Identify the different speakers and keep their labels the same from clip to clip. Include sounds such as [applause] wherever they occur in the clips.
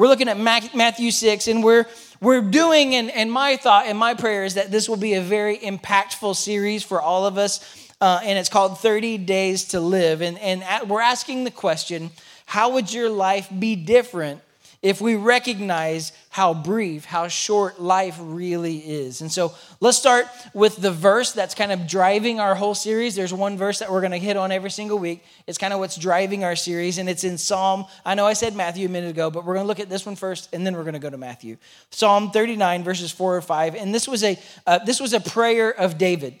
Speaker 1: we're looking at Matthew 6, and we're we're doing, and, and my thought and my prayer is that this will be a very impactful series for all of us. Uh, and it's called 30 Days to Live. And, and at, we're asking the question how would your life be different if we recognize how brief, how short life really is. And so let's start with the verse that's kind of driving our whole series. There's one verse that we're going to hit on every single week. It's kind of what's driving our series, and it's in Psalm. I know I said Matthew a minute ago, but we're going to look at this one first, and then we're going to go to Matthew. Psalm 39, verses 4 or 5. And this was a, uh, this was a prayer of David.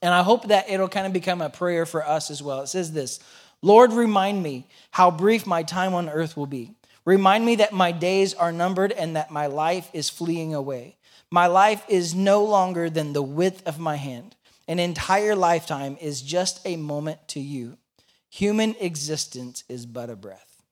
Speaker 1: And I hope that it'll kind of become a prayer for us as well. It says this Lord, remind me how brief my time on earth will be. Remind me that my days are numbered and that my life is fleeing away. My life is no longer than the width of my hand. An entire lifetime is just a moment to you. Human existence is but a breath.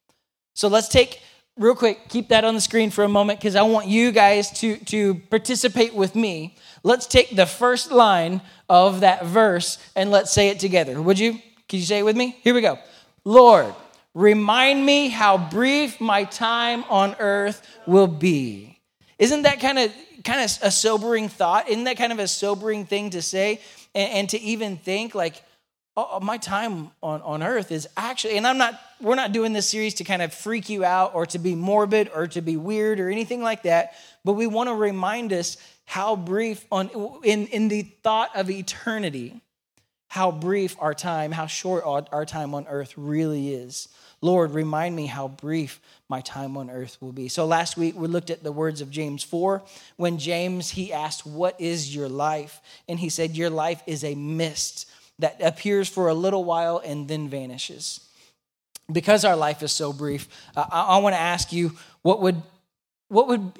Speaker 1: So let's take real quick, keep that on the screen for a moment because I want you guys to, to participate with me. Let's take the first line of that verse and let's say it together. Would you? Can you say it with me? Here we go. Lord, Remind me how brief my time on earth will be. Isn't that kind of kind of a sobering thought? Isn't that kind of a sobering thing to say and, and to even think like, oh, oh, my time on, on earth is actually, and I'm not, we're not doing this series to kind of freak you out or to be morbid or to be weird or anything like that, but we want to remind us how brief on in, in the thought of eternity, how brief our time, how short our time on earth really is. Lord, remind me how brief my time on earth will be. So last week we looked at the words of James 4 when James he asked, "What is your life?" and he said, "Your life is a mist that appears for a little while and then vanishes." Because our life is so brief, uh, I, I want to ask you what would what would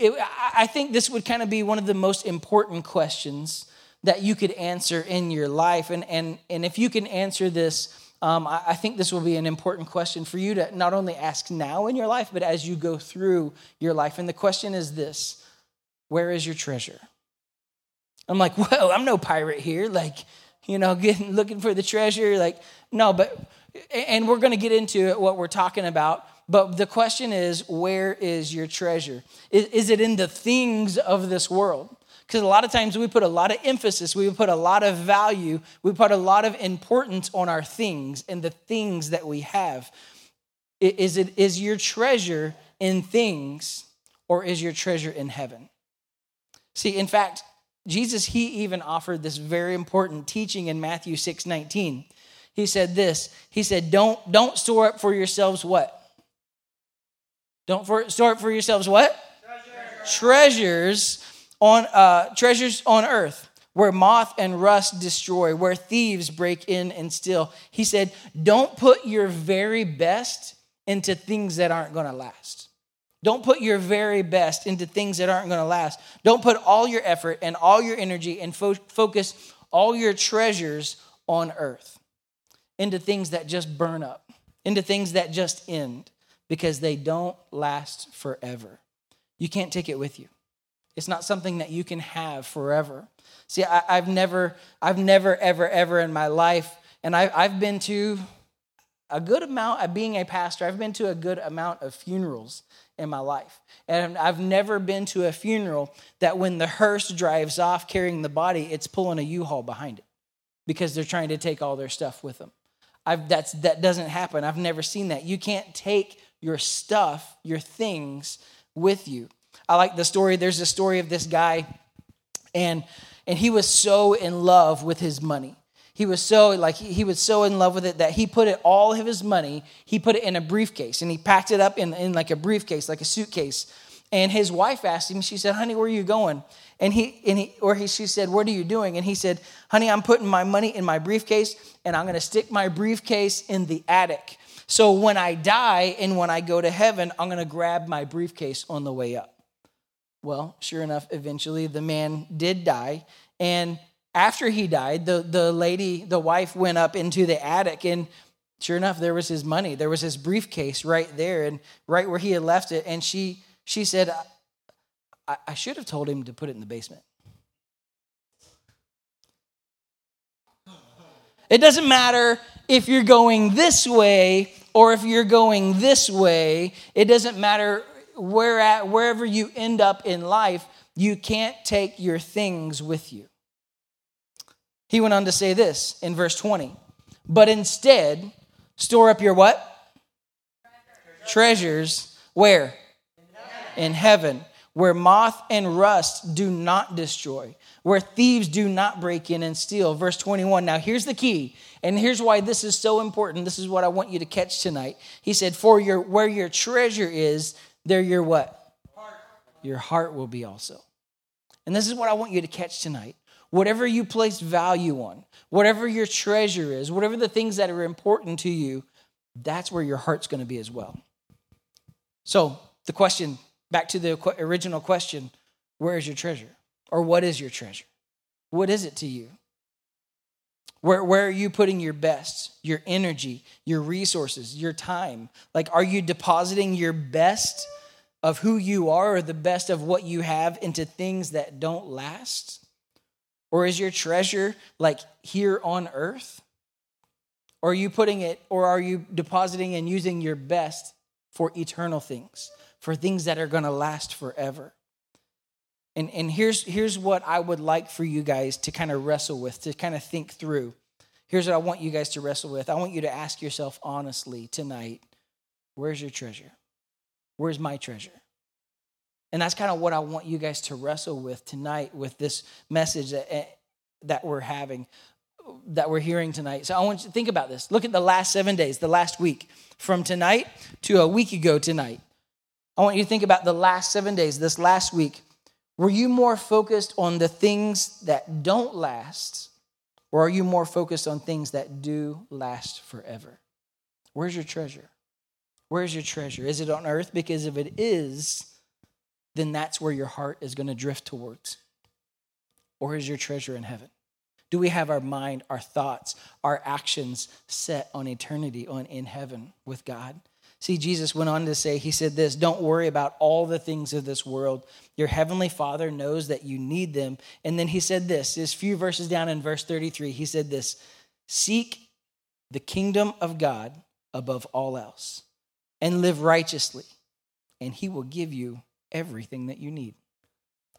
Speaker 1: I think this would kind of be one of the most important questions that you could answer in your life and and and if you can answer this um, I, I think this will be an important question for you to not only ask now in your life, but as you go through your life. And the question is this Where is your treasure? I'm like, [laughs] whoa, I'm no pirate here. Like, you know, [laughs] getting, looking for the treasure. Like, no, but, and we're going to get into what we're talking about. But the question is, where is your treasure? Is, is it in the things of this world? Because a lot of times we put a lot of emphasis, we put a lot of value, we put a lot of importance on our things and the things that we have. Is, it, is your treasure in things or is your treasure in heaven? See, in fact, Jesus, he even offered this very important teaching in Matthew 6 19. He said this He said, Don't, don't store up for yourselves what? Don't for, store up for yourselves what? Treasures. Treasures on uh, treasures on earth where moth and rust destroy, where thieves break in and steal. He said, Don't put your very best into things that aren't going to last. Don't put your very best into things that aren't going to last. Don't put all your effort and all your energy and fo- focus all your treasures on earth into things that just burn up, into things that just end, because they don't last forever. You can't take it with you. It's not something that you can have forever. See, I, have never, I've never, ever, ever in my life, and I, I've been to a good amount of being a pastor, I've been to a good amount of funerals in my life. And I've never been to a funeral that when the hearse drives off carrying the body, it's pulling a U-Haul behind it because they're trying to take all their stuff with them. I've, that's, that doesn't happen. I've never seen that. You can't take your stuff, your things with you. I like the story. There's a story of this guy, and and he was so in love with his money. He was so like he, he was so in love with it that he put it all of his money. He put it in a briefcase, and he packed it up in, in like a briefcase, like a suitcase. And his wife asked him. She said, "Honey, where are you going?" And he and he or he she said, "What are you doing?" And he said, "Honey, I'm putting my money in my briefcase, and I'm going to stick my briefcase in the attic." So when I die and when I go to heaven, I'm going to grab my briefcase on the way up. Well, sure enough, eventually the man did die. And after he died, the, the lady, the wife, went up into the attic and sure enough, there was his money. There was his briefcase right there and right where he had left it. And she she said, I, I should have told him to put it in the basement. It doesn't matter if you're going this way or if you're going this way. It doesn't matter where at, wherever you end up in life, you can't take your things with you. He went on to say this in verse 20. But instead, store up your what? Treasures. Where? In heaven, where moth and rust do not destroy, where thieves do not break in and steal. Verse 21. Now, here's the key, and here's why this is so important. This is what I want you to catch tonight. He said, For your where your treasure is, there your what? Heart. Your heart will be also. And this is what I want you to catch tonight. Whatever you place value on, whatever your treasure is, whatever the things that are important to you, that's where your heart's going to be as well. So, the question, back to the original question where is your treasure? Or what is your treasure? What is it to you? Where, where are you putting your best, your energy, your resources, your time? Like, are you depositing your best of who you are or the best of what you have into things that don't last? Or is your treasure like here on earth? Or are you putting it, or are you depositing and using your best for eternal things, for things that are going to last forever? And, and here's, here's what I would like for you guys to kind of wrestle with, to kind of think through. Here's what I want you guys to wrestle with. I want you to ask yourself honestly tonight where's your treasure? Where's my treasure? And that's kind of what I want you guys to wrestle with tonight with this message that, eh, that we're having, that we're hearing tonight. So I want you to think about this. Look at the last seven days, the last week, from tonight to a week ago tonight. I want you to think about the last seven days, this last week. Were you more focused on the things that don't last, or are you more focused on things that do last forever? Where's your treasure? Where's your treasure? Is it on earth? Because if it is, then that's where your heart is going to drift towards. Or is your treasure in heaven? Do we have our mind, our thoughts, our actions set on eternity, on in heaven with God? See, Jesus went on to say, He said this Don't worry about all the things of this world. Your heavenly Father knows that you need them. And then He said this, this few verses down in verse 33, He said this Seek the kingdom of God above all else and live righteously, and He will give you everything that you need.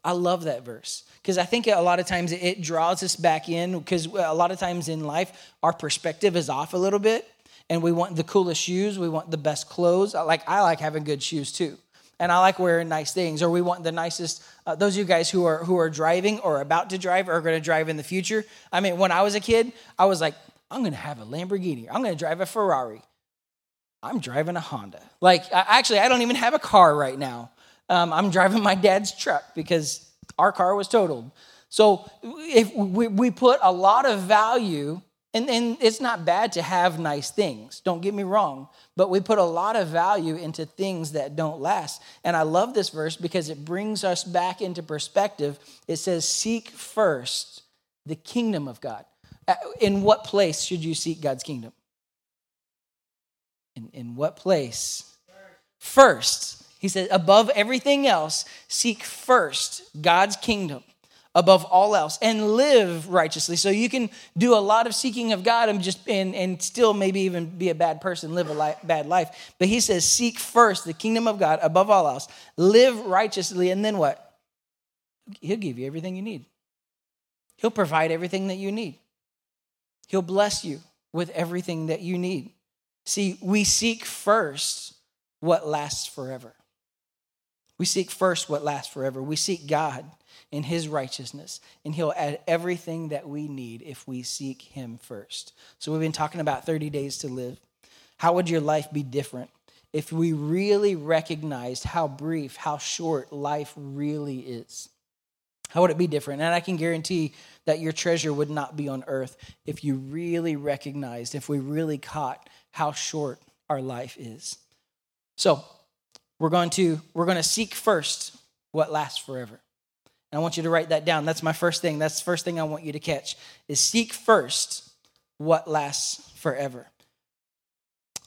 Speaker 1: I love that verse because I think a lot of times it draws us back in because a lot of times in life, our perspective is off a little bit and we want the coolest shoes, we want the best clothes. Like I like having good shoes too. And I like wearing nice things, or we want the nicest. Uh, those of you guys who are who are driving or about to drive or are going to drive in the future. I mean, when I was a kid, I was like, I'm going to have a Lamborghini. I'm going to drive a Ferrari. I'm driving a Honda. Like, actually, I don't even have a car right now. Um, I'm driving my dad's truck because our car was totaled. So if we, we put a lot of value and, and it's not bad to have nice things, don't get me wrong, but we put a lot of value into things that don't last. And I love this verse because it brings us back into perspective. It says, Seek first the kingdom of God. Uh, in what place should you seek God's kingdom? In, in what place? First. He says, above everything else, seek first God's kingdom above all else and live righteously. So you can do a lot of seeking of God and just and, and still maybe even be a bad person, live a li- bad life. But he says, seek first the kingdom of God above all else, live righteously, and then what? He'll give you everything you need. He'll provide everything that you need. He'll bless you with everything that you need. See, we seek first what lasts forever. We seek first what lasts forever. We seek God in his righteousness, and he'll add everything that we need if we seek him first. So we've been talking about 30 days to live. How would your life be different if we really recognized how brief, how short life really is? How would it be different? And I can guarantee that your treasure would not be on earth if you really recognized, if we really caught how short our life is. So, we're going to we're going to seek first what lasts forever. And I want you to write that down. That's my first thing. That's the first thing I want you to catch is seek first what lasts forever.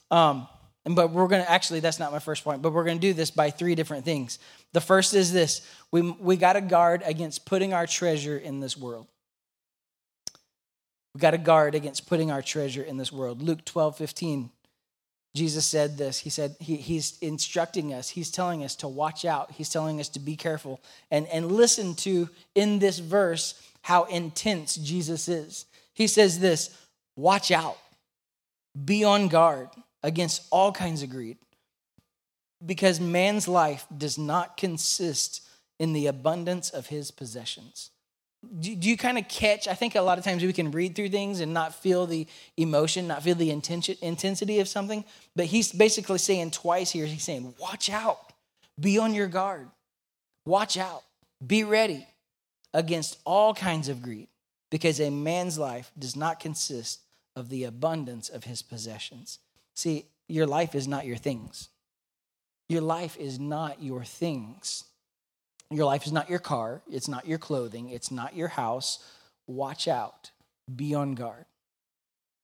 Speaker 1: Um, and but we're gonna actually that's not my first point, but we're gonna do this by three different things. The first is this: we we got to guard against putting our treasure in this world. We got to guard against putting our treasure in this world. Luke 12, 15 Jesus said this. He said he, he's instructing us. He's telling us to watch out. He's telling us to be careful and, and listen to in this verse how intense Jesus is. He says this watch out, be on guard against all kinds of greed, because man's life does not consist in the abundance of his possessions do, do you kind of catch? I think a lot of times we can read through things and not feel the emotion, not feel the intention, intensity of something. But he's basically saying twice here, he's saying, watch out, be on your guard, watch out, be ready against all kinds of greed, because a man's life does not consist of the abundance of his possessions. See, your life is not your things. Your life is not your things. Your life is not your car, it's not your clothing, it's not your house. Watch out. Be on guard.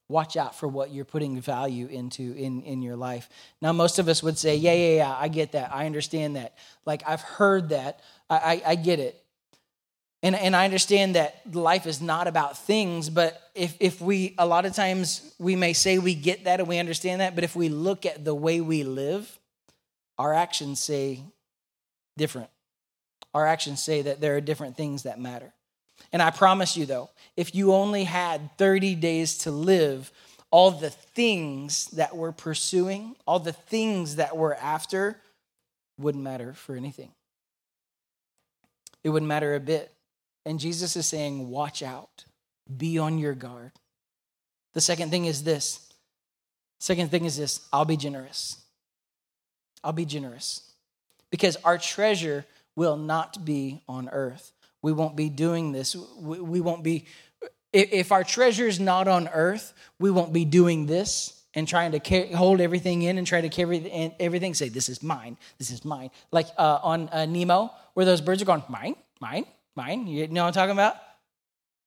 Speaker 1: Watch out for what you're putting value into in, in your life. Now, most of us would say, Yeah, yeah, yeah, I get that. I understand that. Like, I've heard that. I, I, I get it. And, and I understand that life is not about things, but if, if we, a lot of times, we may say we get that and we understand that, but if we look at the way we live, our actions say different our actions say that there are different things that matter. And I promise you, though, if you only had 30 days to live, all the things that we're pursuing, all the things that we're after, wouldn't matter for anything. It wouldn't matter a bit. And Jesus is saying, watch out, be on your guard. The second thing is this. Second thing is this I'll be generous. I'll be generous. Because our treasure will not be on earth. We won't be doing this. We won't be, if our treasure is not on earth, we won't be doing this and trying to carry, hold everything in and try to carry everything. Say, this is mine. This is mine. Like uh, on uh, Nemo, where those birds are going, mine, mine, mine. You know what I'm talking about?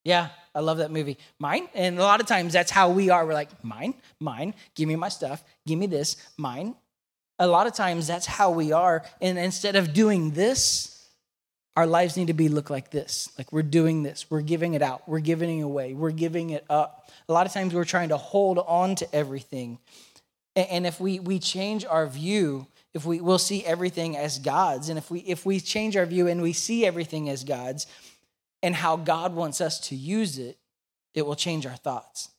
Speaker 1: Yeah, I love that movie. Mine. And a lot of times that's how we are. We're like, mine, mine, give me my stuff, give me this, mine, a lot of times that's how we are. And instead of doing this, our lives need to be look like this. Like we're doing this, we're giving it out, we're giving it away, we're giving it up. A lot of times we're trying to hold on to everything. And if we we change our view, if we we'll see everything as God's, and if we if we change our view and we see everything as God's and how God wants us to use it, it will change our thoughts.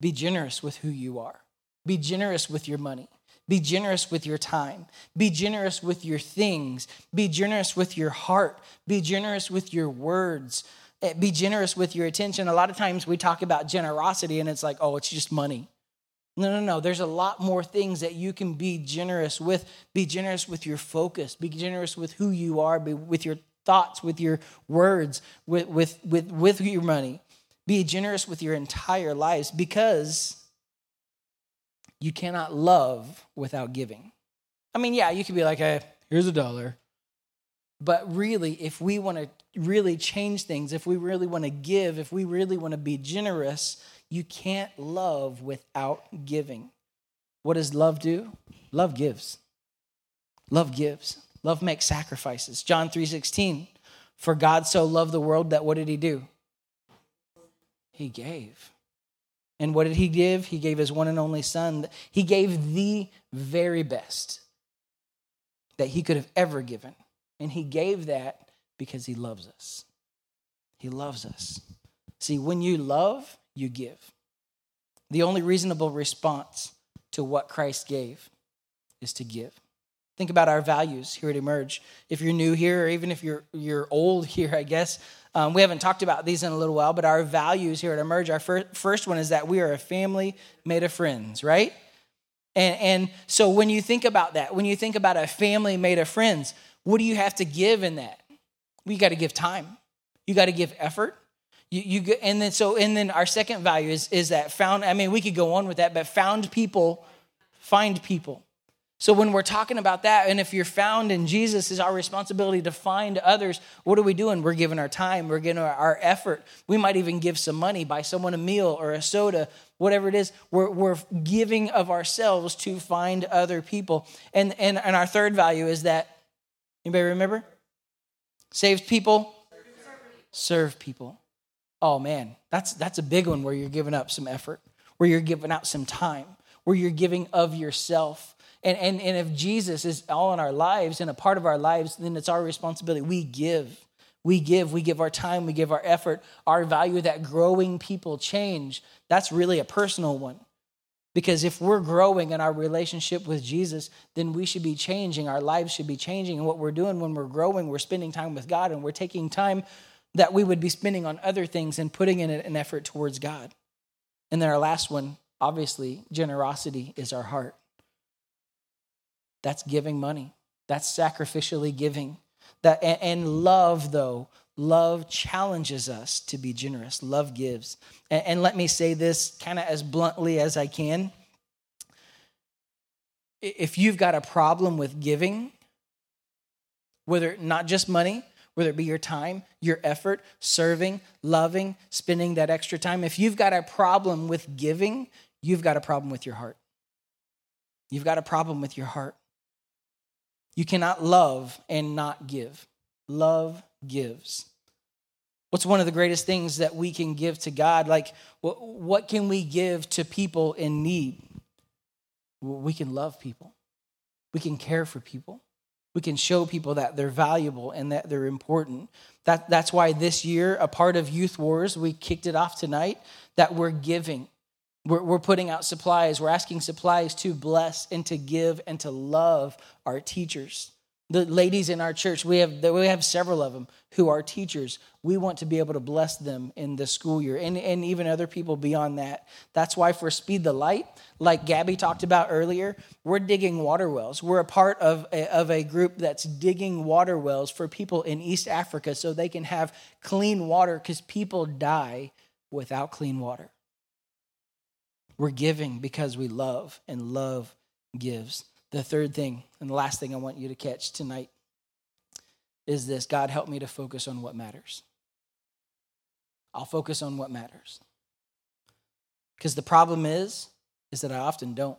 Speaker 1: Be generous with who you are. Be generous with your money. Be generous with your time. Be generous with your things. Be generous with your heart. Be generous with your words. Eh, be generous with your attention. A lot of times we talk about generosity and it's like, oh, it's just money. No, no, no. There's a lot more things that you can be generous with. Be generous with your focus. Be generous with who you are, be, with your thoughts, with your words, with, with, with, with your money. Be generous with your entire lives because you cannot love without giving. I mean, yeah, you could be like, hey, here's a dollar. But really, if we want to really change things, if we really want to give, if we really want to be generous, you can't love without giving. What does love do? Love gives. Love gives. Love makes sacrifices. John 3:16. For God so loved the world that what did he do? He gave. And what did he give? He gave his one and only son. He gave the very best that he could have ever given. And he gave that because he loves us. He loves us. See, when you love, you give. The only reasonable response to what Christ gave is to give. Think about our values here at Emerge. If you're new here, or even if you're, you're old [laughs] here, I guess, um, we haven't talked about these in a little while, but our values here at Emerge, our fir- first one is that we are a family made of friends, right? And, and so when you think about that, when you think about a family made of friends, what do you have to give in that? You got to give time. You got to give effort. You, you and then so and then our second value is is that found. I mean, we could go on with that, but found people find people. So when we're talking about that, and if you're found in Jesus, is our responsibility to find others. What are we doing? We're giving our time, we're giving our, effort. We might even give some money, buy someone a meal or a soda, whatever it is. We're, we're giving of ourselves to find other people. And, and, and our third value is that, anybody remember? Saved people, serve people. Oh man, that's that's a big one where you're giving up some effort, where you're giving out some time, where you're giving of yourself. And, and, and if Jesus is all in our lives and a part of our lives, then it's our responsibility. We give. We give. We give our time. We give our effort, our value that growing people change. That's really a personal one. Because if we're growing in our relationship with Jesus, then we should be changing. Our lives should be changing. And what we're doing when we're growing, we're spending time with God and we're taking time that we would be spending on other things and putting in an effort towards God. And then our last one, obviously, generosity is our heart. That's giving money. That's sacrificially giving. That and love though, love challenges us to be generous. Love gives. And, and let me say this kind of as bluntly as I can. If you've got a problem with giving, whether not just money, whether it be your time, your effort, serving, loving, spending that extra time, if you've got a problem with giving, you've got a problem with your heart. You've got a problem with your heart. You cannot love and not give. Love gives. What's one of the greatest things that we can give to God? Like, what can we give to people in need? We can love people, we can care for people. We can show people that they're valuable and that they're important. That, that's why this year, a part of Youth Wars, we kicked it off tonight, that we're giving. We're, we're putting out supplies. We're asking supplies to bless and to give and to love our teachers. The ladies in our church, we have, we have several of them who are teachers. We want to be able to bless them in the school year and, and even other people beyond that. That's why for Speed the Light, like Gabby talked about earlier, we're digging water wells. We're a part of a, of a group that's digging water wells for people in East Africa so they can have clean water because people die without clean water. We're giving because we love, and love gives. The third thing, and the last thing I want you to catch tonight is this God, help me to focus on what matters. I'll focus on what matters. Because the problem is, is that I often don't.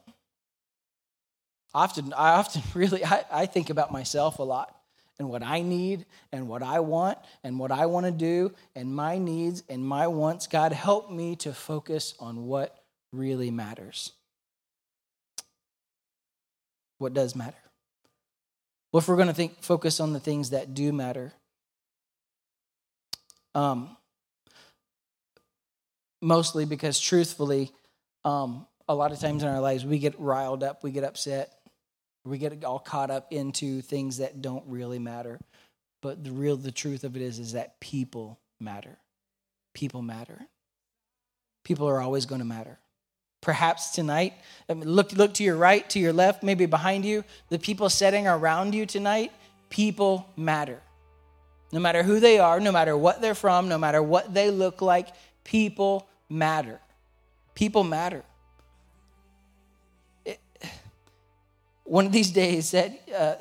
Speaker 1: Often, I often [laughs] really, I, I think about myself a lot and what I need and what I want and what I want to do and my needs and my wants. God, help me to focus on what really matters. What does matter? Well, if we're going to think, focus on the things that do matter, um, mostly because truthfully, um, a lot of times in our lives we get riled up, we get upset, we get all caught up into things that don't really matter. But the real, the truth of it is, is that people matter. People matter. People are always going to matter perhaps tonight. Look, look to your right, to your left, maybe behind you. The people sitting around you tonight, people matter. No matter who they are, no matter what they're from, no matter what they look like, people matter. People matter. It, one of these days, that uh,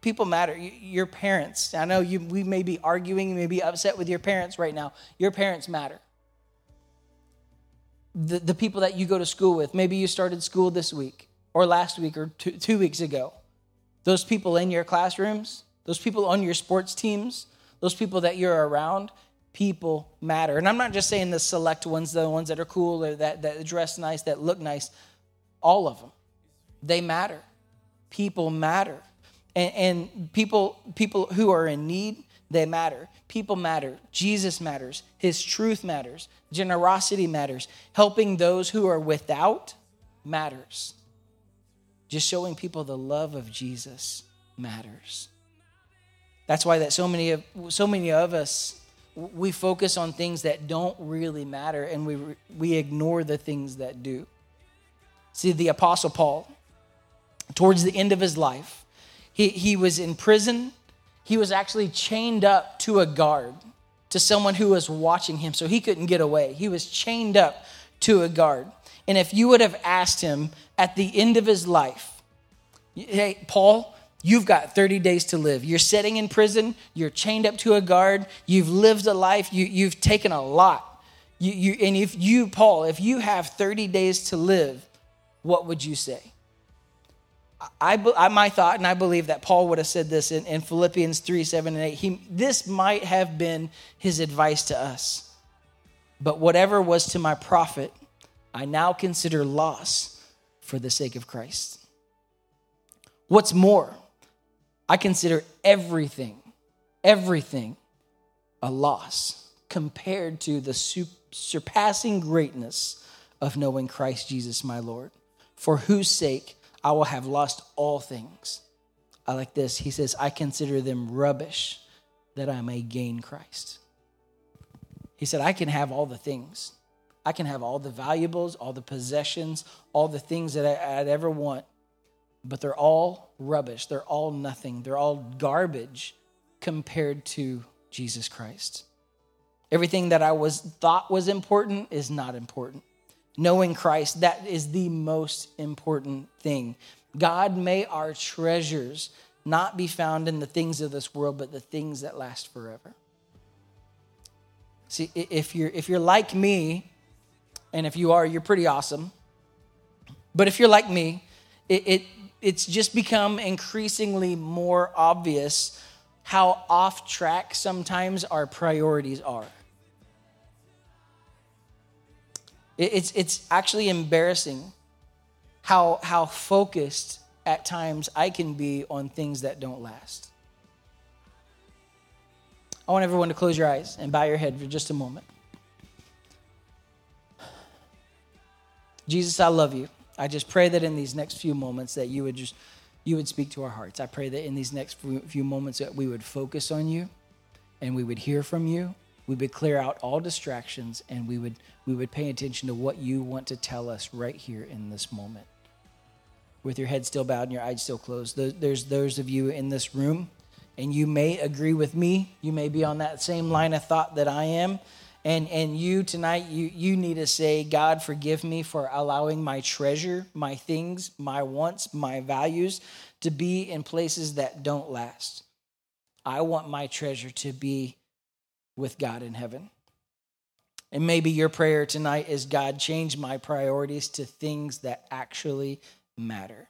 Speaker 1: people matter. Your parents. I know you. We may be arguing, you may be upset with your parents right now. Your parents matter the, the people that you go to school with. Maybe you started school this week or last week or two, two weeks ago. Those people in your classrooms, those people on your sports teams, those people that you're around, people matter. And I'm not just saying the select ones, the ones that are cool or that, that dress nice, that look nice. All of them. They matter. People matter. And, and people, people who are in need, they matter. People matter. Jesus matters. His truth matters. Generosity matters. Helping those who are without matters. Just showing people the love of Jesus matters. That's why that so many of so many of us we focus on things that don't really matter and we we ignore the things that do. See the apostle Paul towards the end of his life, he, he was in prison he was actually chained up to a guard, to someone who was watching him, so he couldn't get away. He was chained up to a guard. And if you would have asked him at the end of his life, hey, Paul, you've got 30 days to live. You're sitting in prison, you're chained up to a guard, you've lived a life, you, you've taken a lot. You, you, and if you, Paul, if you have 30 days to live, what would you say? I, I, my thought, and I believe that Paul would have said this in, in Philippians 3 7 and 8. He, this might have been his advice to us. But whatever was to my profit, I now consider loss for the sake of Christ. What's more, I consider everything, everything a loss compared to the surpassing greatness of knowing Christ Jesus my Lord, for whose sake I will have lost all things. I like this. He says, I consider them rubbish that I may gain Christ. He said, I can have all the things. I can have all the valuables, all the possessions, all the things that I, would ever want, but they're all rubbish. They're all nothing. They're all garbage compared to Jesus Christ. Everything that I was thought was important is not important. Knowing Christ, that is the most important thing. God, may our treasures not be found in the things of this world, but the things that last forever. See, if you're if you're like me, and if you are, you're pretty awesome. But if you're like me, it, it it's just become increasingly more obvious how off track sometimes our priorities are. It's, it's actually embarrassing how, how focused at times I can be on things that don't last. I want everyone to close your eyes and bow your head for just a moment. Jesus, I love you. I just pray that in these next few moments that you would just you would speak to our hearts. I pray that in these next few moments that we would focus on you and we would hear from you we would clear out all distractions and we would we would pay attention to what you want to tell us right here in this moment. With your head still bowed and your eyes still closed there's those of you in this room and you may agree with me you may be on that same line of thought that i am and and you tonight you you need to say god forgive me for allowing my treasure my things my wants my values to be in places that don't last. I want my treasure to be with God in heaven. And maybe your prayer tonight is God, change my priorities to things that actually matter.